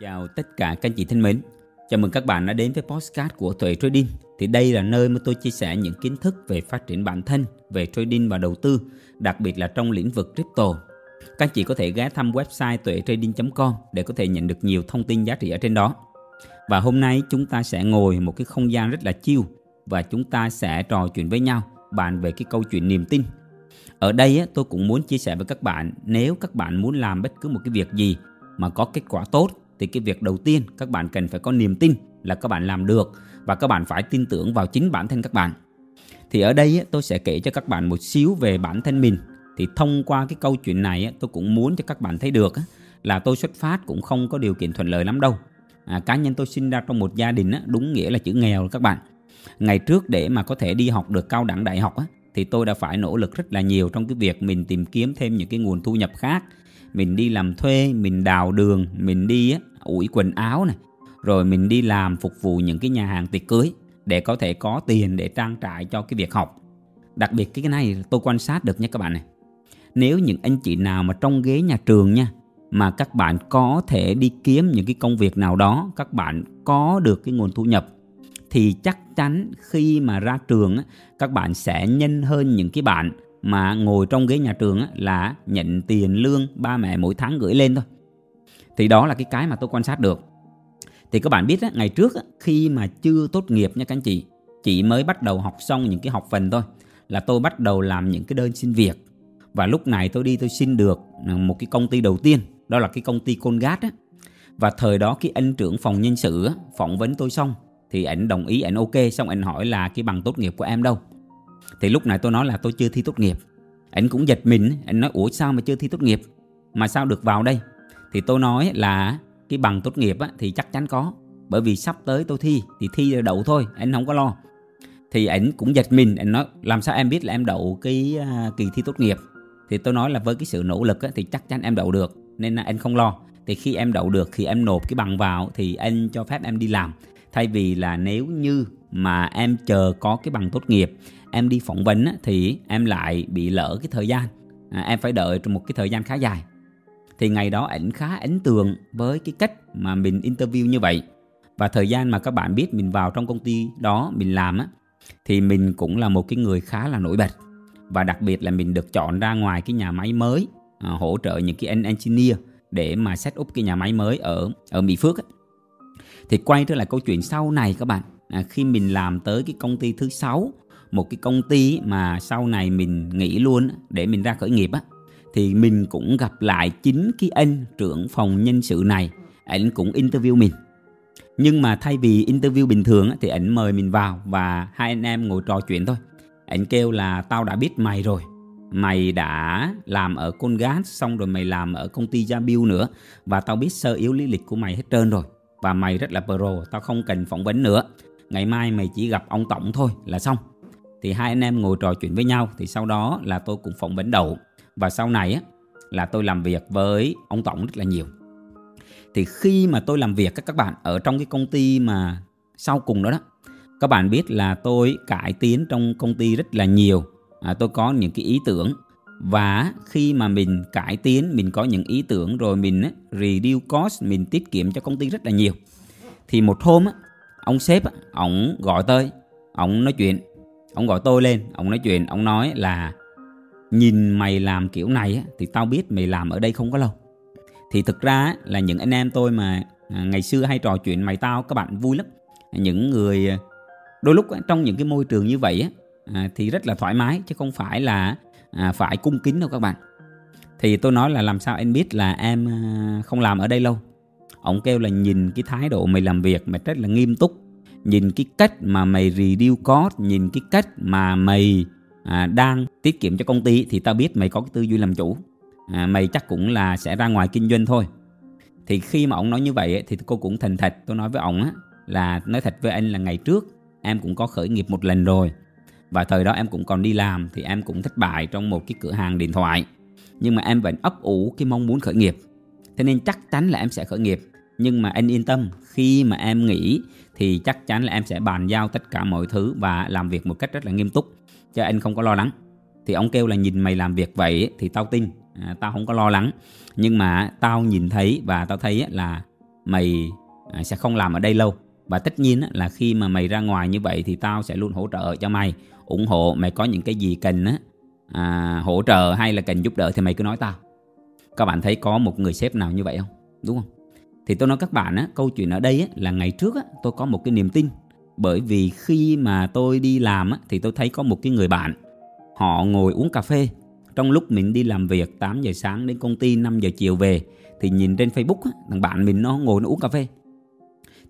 Chào tất cả các anh chị thân mến. Chào mừng các bạn đã đến với podcast của Tuệ Trading. Thì đây là nơi mà tôi chia sẻ những kiến thức về phát triển bản thân, về trading và đầu tư, đặc biệt là trong lĩnh vực crypto. Các anh chị có thể ghé thăm website tuệtrading.com để có thể nhận được nhiều thông tin giá trị ở trên đó. Và hôm nay chúng ta sẽ ngồi một cái không gian rất là chill và chúng ta sẽ trò chuyện với nhau bàn về cái câu chuyện niềm tin. Ở đây tôi cũng muốn chia sẻ với các bạn nếu các bạn muốn làm bất cứ một cái việc gì mà có kết quả tốt thì cái việc đầu tiên các bạn cần phải có niềm tin là các bạn làm được và các bạn phải tin tưởng vào chính bản thân các bạn. Thì ở đây tôi sẽ kể cho các bạn một xíu về bản thân mình. Thì thông qua cái câu chuyện này tôi cũng muốn cho các bạn thấy được là tôi xuất phát cũng không có điều kiện thuận lợi lắm đâu. À, cá nhân tôi sinh ra trong một gia đình đúng nghĩa là chữ nghèo các bạn. Ngày trước để mà có thể đi học được cao đẳng đại học thì tôi đã phải nỗ lực rất là nhiều trong cái việc mình tìm kiếm thêm những cái nguồn thu nhập khác. Mình đi làm thuê, mình đào đường, mình đi ủi quần áo này, rồi mình đi làm phục vụ những cái nhà hàng tiệc cưới để có thể có tiền để trang trải cho cái việc học. Đặc biệt cái này tôi quan sát được nha các bạn này. Nếu những anh chị nào mà trong ghế nhà trường nha, mà các bạn có thể đi kiếm những cái công việc nào đó, các bạn có được cái nguồn thu nhập thì chắc chắn khi mà ra trường các bạn sẽ nhân hơn những cái bạn mà ngồi trong ghế nhà trường là nhận tiền lương ba mẹ mỗi tháng gửi lên thôi. Thì đó là cái cái mà tôi quan sát được. Thì các bạn biết á, ngày trước á, khi mà chưa tốt nghiệp nha các anh chị chị mới bắt đầu học xong những cái học phần thôi là tôi bắt đầu làm những cái đơn xin việc. Và lúc này tôi đi tôi xin được à, một cái công ty đầu tiên đó là cái công ty Colgate á. Và thời đó cái anh trưởng phòng nhân sự á, phỏng vấn tôi xong thì ảnh đồng ý ảnh ok xong ảnh hỏi là cái bằng tốt nghiệp của em đâu. Thì lúc này tôi nói là tôi chưa thi tốt nghiệp. Ảnh cũng giật mình ảnh nói ủa sao mà chưa thi tốt nghiệp? Mà sao được vào đây? Thì tôi nói là cái bằng tốt nghiệp á, thì chắc chắn có. Bởi vì sắp tới tôi thi thì thi đậu thôi anh không có lo. Thì ảnh cũng giật mình anh nói làm sao em biết là em đậu cái à, kỳ thi tốt nghiệp? Thì tôi nói là với cái sự nỗ lực á, thì chắc chắn em đậu được nên là anh không lo. Thì khi em đậu được thì em nộp cái bằng vào thì anh cho phép em đi làm thay vì là nếu như mà em chờ có cái bằng tốt nghiệp em đi phỏng vấn thì em lại bị lỡ cái thời gian. À, em phải đợi trong một cái thời gian khá dài. Thì ngày đó ảnh khá ấn tượng với cái cách mà mình interview như vậy. Và thời gian mà các bạn biết mình vào trong công ty đó mình làm á thì mình cũng là một cái người khá là nổi bật. Và đặc biệt là mình được chọn ra ngoài cái nhà máy mới à, hỗ trợ những cái engineer để mà set up cái nhà máy mới ở ở Mỹ Phước ấy thì quay trở lại câu chuyện sau này các bạn. À, khi mình làm tới cái công ty thứ sáu một cái công ty mà sau này mình nghỉ luôn để mình ra khởi nghiệp á thì mình cũng gặp lại chính cái anh trưởng phòng nhân sự này. Ảnh cũng interview mình. Nhưng mà thay vì interview bình thường thì ảnh mời mình vào và hai anh em ngồi trò chuyện thôi. Ảnh kêu là tao đã biết mày rồi. Mày đã làm ở con gái xong rồi mày làm ở công ty gia bill nữa và tao biết sơ yếu lý lịch của mày hết trơn rồi và mày rất là pro tao không cần phỏng vấn nữa. Ngày mai mày chỉ gặp ông tổng thôi là xong. Thì hai anh em ngồi trò chuyện với nhau thì sau đó là tôi cũng phỏng vấn đầu và sau này á là tôi làm việc với ông tổng rất là nhiều. Thì khi mà tôi làm việc các các bạn ở trong cái công ty mà sau cùng đó đó các bạn biết là tôi cải tiến trong công ty rất là nhiều. À, tôi có những cái ý tưởng và khi mà mình cải tiến mình có những ý tưởng rồi mình á, reduce cost mình tiết kiệm cho công ty rất là nhiều thì một hôm á, ông sếp á, ông gọi tôi ông nói chuyện ông gọi tôi lên ông nói chuyện ông nói là nhìn mày làm kiểu này á, thì tao biết mày làm ở đây không có lâu. Thì thực ra là những anh em tôi mà à, ngày xưa hay trò chuyện mày tao các bạn vui lắm. Những người à, đôi lúc trong những cái môi trường như vậy á, à, thì rất là thoải mái chứ không phải là À, phải cung kính đâu các bạn. Thì tôi nói là làm sao anh biết là em à, không làm ở đây lâu. Ông kêu là nhìn cái thái độ mày làm việc mày rất là nghiêm túc. Nhìn cái cách mà mày review code nhìn cái cách mà mày à, đang tiết kiệm cho công ty thì tao biết mày có cái tư duy làm chủ. À, mày chắc cũng là sẽ ra ngoài kinh doanh thôi. Thì khi mà ông nói như vậy thì cô cũng thành thật. Tôi nói với ông á là nói thật với anh là ngày trước em cũng có khởi nghiệp một lần rồi và thời đó em cũng còn đi làm thì em cũng thất bại trong một cái cửa hàng điện thoại. Nhưng mà em vẫn ấp ủ cái mong muốn khởi nghiệp. Thế nên chắc chắn là em sẽ khởi nghiệp. Nhưng mà anh yên tâm khi mà em nghỉ thì chắc chắn là em sẽ bàn giao tất cả mọi thứ và làm việc một cách rất là nghiêm túc. Cho anh không có lo lắng. Thì ông kêu là nhìn mày làm việc vậy thì tao tin. À, tao không có lo lắng. Nhưng mà tao nhìn thấy và tao thấy là mày à, sẽ không làm ở đây lâu. Và tất nhiên là khi mà mày ra ngoài như vậy thì tao sẽ luôn hỗ trợ cho mày ủng hộ mày có những cái gì cần á à, hỗ trợ hay là cần giúp đỡ thì mày cứ nói tao. Các bạn thấy có một người sếp nào như vậy không? Đúng không? Thì tôi nói các bạn á câu chuyện ở đây á, là ngày trước á, tôi có một cái niềm tin. Bởi vì khi mà tôi đi làm á, thì tôi thấy có một cái người bạn họ ngồi uống cà phê. Trong lúc mình đi làm việc 8 giờ sáng đến công ty 5 giờ chiều về thì nhìn trên Facebook á, thằng bạn mình nó ngồi nó uống cà phê.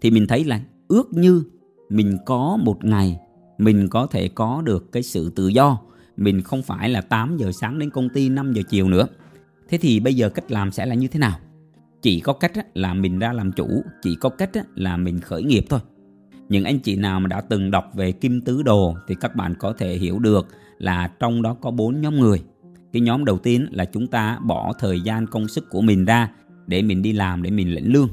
Thì mình thấy là ước như mình có một ngày mình có thể có được cái sự tự do. Mình không phải là 8 giờ sáng đến công ty 5 giờ chiều nữa. Thế thì bây giờ cách làm sẽ là như thế nào? Chỉ có cách là mình ra làm chủ, chỉ có cách là mình khởi nghiệp thôi. Những anh chị nào mà đã từng đọc về kim tứ đồ thì các bạn có thể hiểu được là trong đó có bốn nhóm người. Cái nhóm đầu tiên là chúng ta bỏ thời gian công sức của mình ra để mình đi làm, để mình lĩnh lương.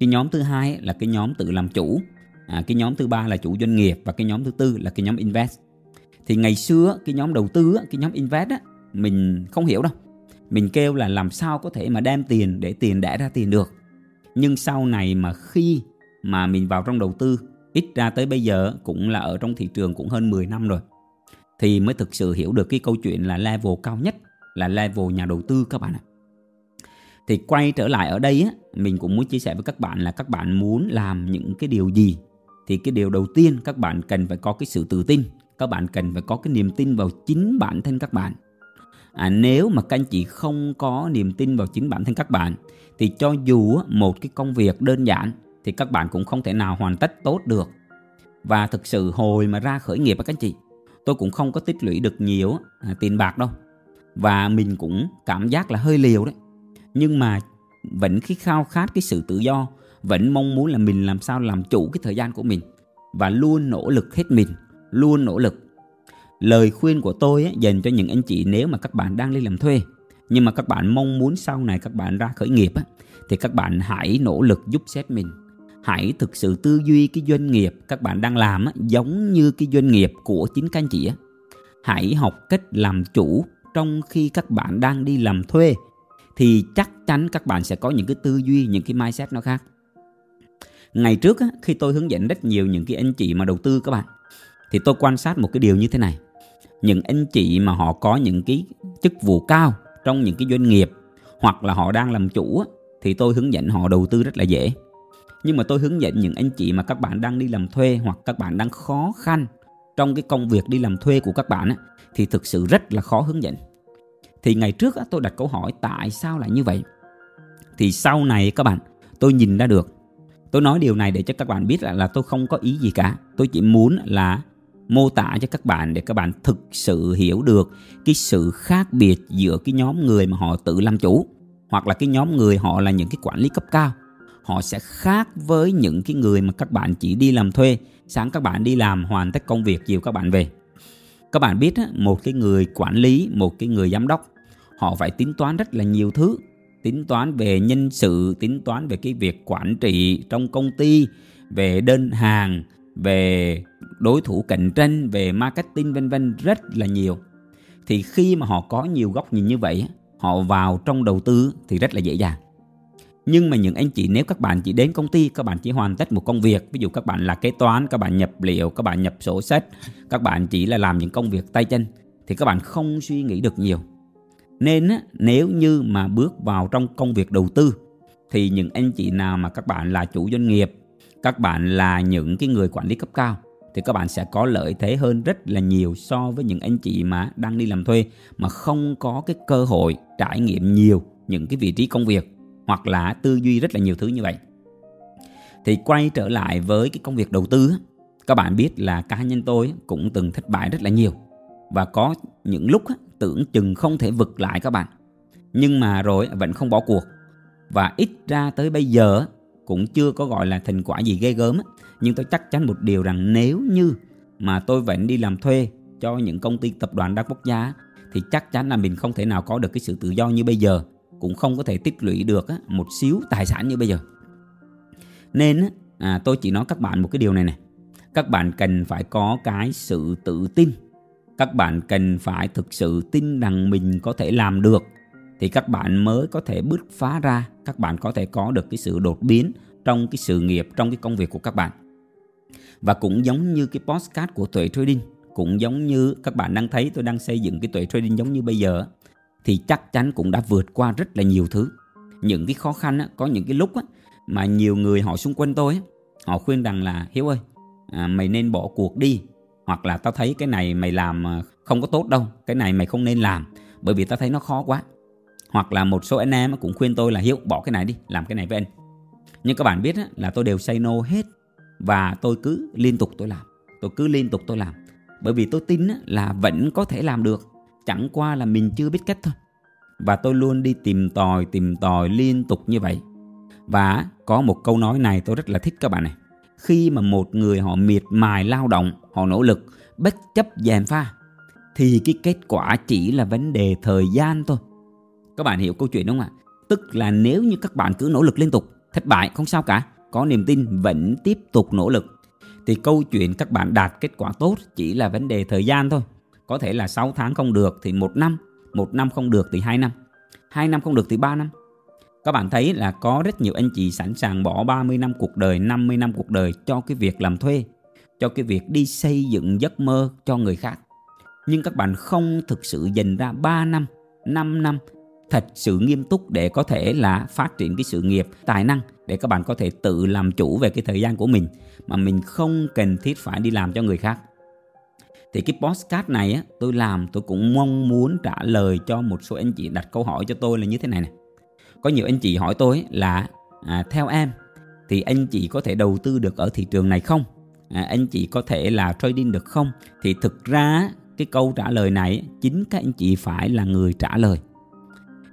Cái nhóm thứ hai là cái nhóm tự làm chủ à, cái nhóm thứ ba là chủ doanh nghiệp và cái nhóm thứ tư là cái nhóm invest. Thì ngày xưa cái nhóm đầu tư cái nhóm invest á, mình không hiểu đâu. Mình kêu là làm sao có thể mà đem tiền để tiền đẻ ra tiền được. Nhưng sau này mà khi mà mình vào trong đầu tư ít ra tới bây giờ cũng là ở trong thị trường cũng hơn 10 năm rồi thì mới thực sự hiểu được cái câu chuyện là level cao nhất là level nhà đầu tư các bạn ạ. Thì quay trở lại ở đây á mình cũng muốn chia sẻ với các bạn là các bạn muốn làm những cái điều gì thì cái điều đầu tiên các bạn cần phải có cái sự tự tin. Các bạn cần phải có cái niềm tin vào chính bản thân các bạn. À, nếu mà các anh chị không có niềm tin vào chính bản thân các bạn thì cho dù một cái công việc đơn giản thì các bạn cũng không thể nào hoàn tất tốt được. Và thực sự hồi mà ra khởi nghiệp các anh chị tôi cũng không có tích lũy được nhiều à, tiền bạc đâu. Và mình cũng cảm giác là hơi liều đấy. Nhưng mà vẫn khi khao khát cái sự tự do vẫn mong muốn là mình làm sao làm chủ cái thời gian của mình và luôn nỗ lực hết mình luôn nỗ lực. Lời khuyên của tôi ấy, dành cho những anh chị nếu mà các bạn đang đi làm thuê nhưng mà các bạn mong muốn sau này các bạn ra khởi nghiệp á, thì các bạn hãy nỗ lực giúp sếp mình. Hãy thực sự tư duy cái doanh nghiệp các bạn đang làm ấy, giống như cái doanh nghiệp của chính các anh chị á. hãy học cách làm chủ trong khi các bạn đang đi làm thuê thì chắc chắn các bạn sẽ có những cái tư duy những cái mindset nó khác ngày trước á, khi tôi hướng dẫn rất nhiều những cái anh chị mà đầu tư các bạn thì tôi quan sát một cái điều như thế này. Những anh chị mà họ có những cái chức vụ cao trong những cái doanh nghiệp hoặc là họ đang làm chủ á, thì tôi hướng dẫn họ đầu tư rất là dễ. Nhưng mà tôi hướng dẫn những anh chị mà các bạn đang đi làm thuê hoặc các bạn đang khó khăn trong cái công việc đi làm thuê của các bạn á, thì thực sự rất là khó hướng dẫn. Thì ngày trước á, tôi đặt câu hỏi tại sao lại như vậy? Thì sau này các bạn tôi nhìn ra được tôi nói điều này để cho các bạn biết là, là tôi không có ý gì cả. Tôi chỉ muốn là mô tả cho các bạn để các bạn thực sự hiểu được cái sự khác biệt giữa cái nhóm người mà họ tự làm chủ hoặc là cái nhóm người họ là những cái quản lý cấp cao. Họ sẽ khác với những cái người mà các bạn chỉ đi làm thuê. Sáng các bạn đi làm hoàn tất công việc chiều các bạn về. Các bạn biết một cái người quản lý một cái người giám đốc họ phải tính toán rất là nhiều thứ tính toán về nhân sự, tính toán về cái việc quản trị trong công ty, về đơn hàng, về đối thủ cạnh tranh, về marketing, vân vân, rất là nhiều. Thì khi mà họ có nhiều góc nhìn như vậy họ vào trong đầu tư thì rất là dễ dàng. Nhưng mà những anh chị, nếu các bạn chỉ đến công ty, các bạn chỉ hoàn tất một công việc, ví dụ các bạn là kế toán, các bạn nhập liệu, các bạn nhập sổ sách, các bạn chỉ là làm những công việc tay chân, thì các bạn không suy nghĩ được nhiều nên nếu như mà bước vào trong công việc đầu tư, thì những anh chị nào mà các bạn là chủ doanh nghiệp, các bạn là những cái người quản lý cấp cao, thì các bạn sẽ có lợi thế hơn rất là nhiều so với những anh chị mà đang đi làm thuê, mà không có cái cơ hội trải nghiệm nhiều những cái vị trí công việc hoặc là tư duy rất là nhiều thứ như vậy. Thì quay trở lại với cái công việc đầu tư các bạn biết là cá nhân tôi cũng từng thất bại rất là nhiều và có những lúc tưởng chừng không thể vực lại các bạn. Nhưng mà rồi vẫn không bỏ cuộc. Và ít ra tới bây giờ cũng chưa có gọi là thành quả gì ghê gớm nhưng tôi chắc chắn một điều rằng nếu như mà tôi vẫn đi làm thuê cho những công ty tập đoàn đa quốc gia thì chắc chắn là mình không thể nào có được cái sự tự do như bây giờ cũng không có thể tích lũy được một xíu tài sản như bây giờ nên à, tôi chỉ nói các bạn một cái điều này này các bạn cần phải có cái sự tự tin các bạn cần phải thực sự tin rằng mình có thể làm được thì các bạn mới có thể bứt phá ra các bạn có thể có được cái sự đột biến trong cái sự nghiệp, trong cái công việc của các bạn. Và cũng giống như cái postcard của Tuệ Trading, cũng giống như các bạn đang thấy tôi đang xây dựng cái Tuệ Trading giống như bây giờ, thì chắc chắn cũng đã vượt qua rất là nhiều thứ. Những cái khó khăn, á, có những cái lúc á, mà nhiều người họ xung quanh tôi, á, họ khuyên rằng là Hiếu ơi, à, mày nên bỏ cuộc đi, hoặc là tao thấy cái này mày làm ờ, không có tốt đâu, cái này mày không nên làm, bởi vì tao thấy nó khó quá. Hoặc là một số anh em cũng khuyên tôi là Hiếu bỏ cái này đi, làm cái này với anh. Nhưng các bạn biết là tôi đều say no hết và tôi cứ liên tục tôi làm. Tôi cứ liên tục tôi làm. Bởi vì tôi tin là vẫn có thể làm được. Chẳng qua là mình chưa biết cách thôi. Và tôi luôn đi tìm tòi, tìm tòi liên tục như vậy. Và có một câu nói này tôi rất là thích các bạn này. Khi mà một người họ miệt mài lao động, họ nỗ lực, bất chấp giàn pha, thì cái kết quả chỉ là vấn đề thời gian thôi. Các bạn hiểu câu chuyện đúng không ạ? Tức là nếu như các bạn cứ nỗ lực liên tục, thất bại không sao cả, có niềm tin vẫn tiếp tục nỗ lực thì câu chuyện các bạn đạt kết quả tốt chỉ là vấn đề thời gian thôi. Có thể là 6 tháng không được thì một năm, một năm không được thì 2 năm, 2 năm không được thì 3 năm. Các bạn thấy là có rất nhiều anh chị sẵn sàng bỏ 30 năm cuộc đời, 50 năm cuộc đời cho cái việc làm thuê, cho cái việc đi xây dựng giấc mơ cho người khác. Nhưng các bạn không thực sự dành ra 3 năm, 5 năm thật sự nghiêm túc để có thể là phát triển cái sự nghiệp tài năng để các bạn có thể tự làm chủ về cái thời gian của mình mà mình không cần thiết phải đi làm cho người khác thì cái postcard này á, tôi làm tôi cũng mong muốn trả lời cho một số anh chị đặt câu hỏi cho tôi là như thế này này có nhiều anh chị hỏi tôi là à, theo em thì anh chị có thể đầu tư được ở thị trường này không? À, anh chị có thể là trading được không? Thì thực ra cái câu trả lời này chính các anh chị phải là người trả lời.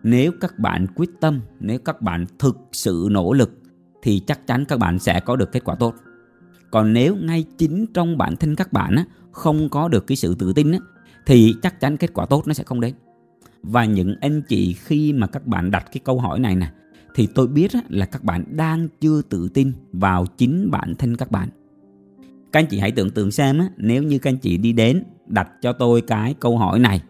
Nếu các bạn quyết tâm nếu các bạn thực sự nỗ lực thì chắc chắn các bạn sẽ có được kết quả tốt. Còn nếu ngay chính trong bản thân các bạn á, không có được cái sự tự tin á, thì chắc chắn kết quả tốt nó sẽ không đến và những anh chị khi mà các bạn đặt cái câu hỏi này nè thì tôi biết là các bạn đang chưa tự tin vào chính bản thân các bạn. Các anh chị hãy tưởng tượng xem á, nếu như các anh chị đi đến đặt cho tôi cái câu hỏi này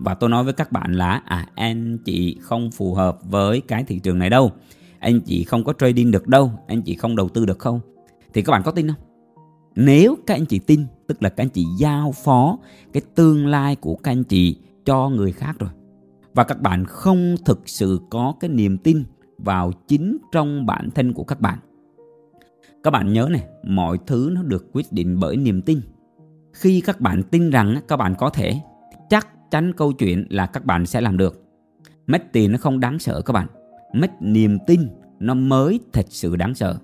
và tôi nói với các bạn là à anh chị không phù hợp với cái thị trường này đâu. Anh chị không có trading được đâu. Anh chị không đầu tư được không? Thì các bạn có tin không? Nếu các anh chị tin tức là các anh chị giao phó cái tương lai của các anh chị cho người khác rồi và các bạn không thực sự có cái niềm tin vào chính trong bản thân của các bạn các bạn nhớ này, mọi thứ nó được quyết định bởi niềm tin khi các bạn tin rằng các bạn có thể, chắc chắn câu chuyện là các bạn sẽ làm được. Mất tiền nó không đáng sợ các bạn. Mất niềm tin nó mới thật sự đáng sợ.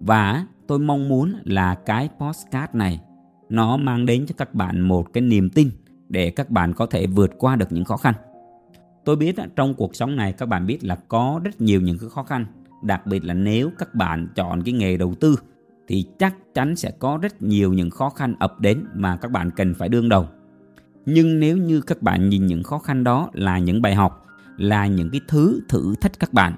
Và tôi mong muốn là cái postcard này, nó mang đến cho các bạn một cái niềm tin để các bạn có thể vượt qua được những khó khăn. Tôi biết trong cuộc sống này các bạn biết là có rất nhiều những cái khó khăn. Đặc biệt là nếu các bạn chọn cái nghề đầu tư thì chắc chắn sẽ có rất nhiều những khó khăn ập đến mà các bạn cần phải đương đầu. Nhưng nếu như các bạn nhìn những khó khăn đó là những bài học, là những cái thứ thử thách các bạn,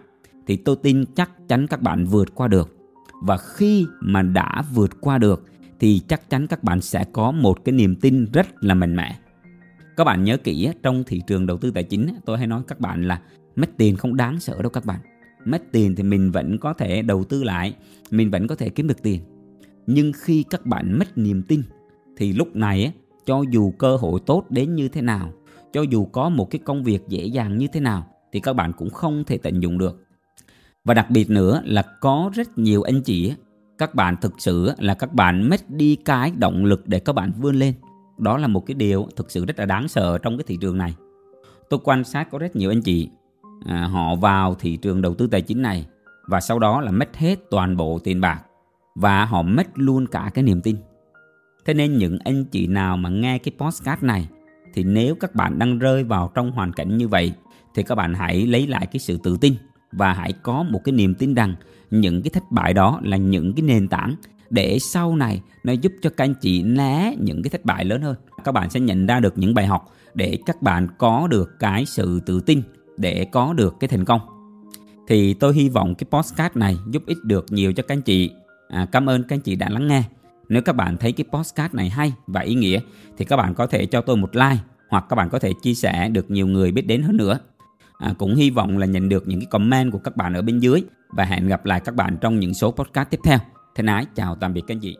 thì tôi tin chắc chắn các bạn vượt qua được. Và khi mà đã vượt qua được thì chắc chắn các bạn sẽ có một cái niềm tin rất là mạnh mẽ. Các bạn nhớ kỹ trong thị trường đầu tư tài chính tôi hay nói các bạn là mất tiền không đáng sợ đâu các bạn. Mất tiền thì mình vẫn có thể đầu tư lại, mình vẫn có thể kiếm được tiền. Nhưng khi các bạn mất niềm tin thì lúc này cho dù cơ hội tốt đến như thế nào, cho dù có một cái công việc dễ dàng như thế nào thì các bạn cũng không thể tận dụng được. Và đặc biệt nữa là có rất nhiều anh chị các bạn thực sự là các bạn mất đi cái động lực để các bạn vươn lên. Đó là một cái điều thực sự rất là đáng sợ trong cái thị trường này. Tôi quan sát có rất nhiều anh chị à, họ vào thị trường đầu tư tài chính này và sau đó là mất hết toàn bộ tiền bạc và họ mất luôn cả cái niềm tin. Thế nên những anh chị nào mà nghe cái podcast này thì nếu các bạn đang rơi vào trong hoàn cảnh như vậy thì các bạn hãy lấy lại cái sự tự tin và hãy có một cái niềm tin rằng những cái thất bại đó là những cái nền tảng để sau này nó giúp cho các anh chị né những cái thất bại lớn hơn. Các bạn sẽ nhận ra được những bài học để các bạn có được cái sự tự tin để có được cái thành công. Thì tôi hy vọng cái podcast này giúp ích được nhiều cho các anh chị. À, cảm ơn các anh chị đã lắng nghe. Nếu các bạn thấy cái postcard này hay và ý nghĩa thì các bạn có thể cho tôi một like hoặc các bạn có thể chia sẻ được nhiều người biết đến hơn nữa. À, cũng hy vọng là nhận được những cái comment của các bạn ở bên dưới và hẹn gặp lại các bạn trong những số podcast tiếp theo. Thân ái chào tạm biệt các anh chị.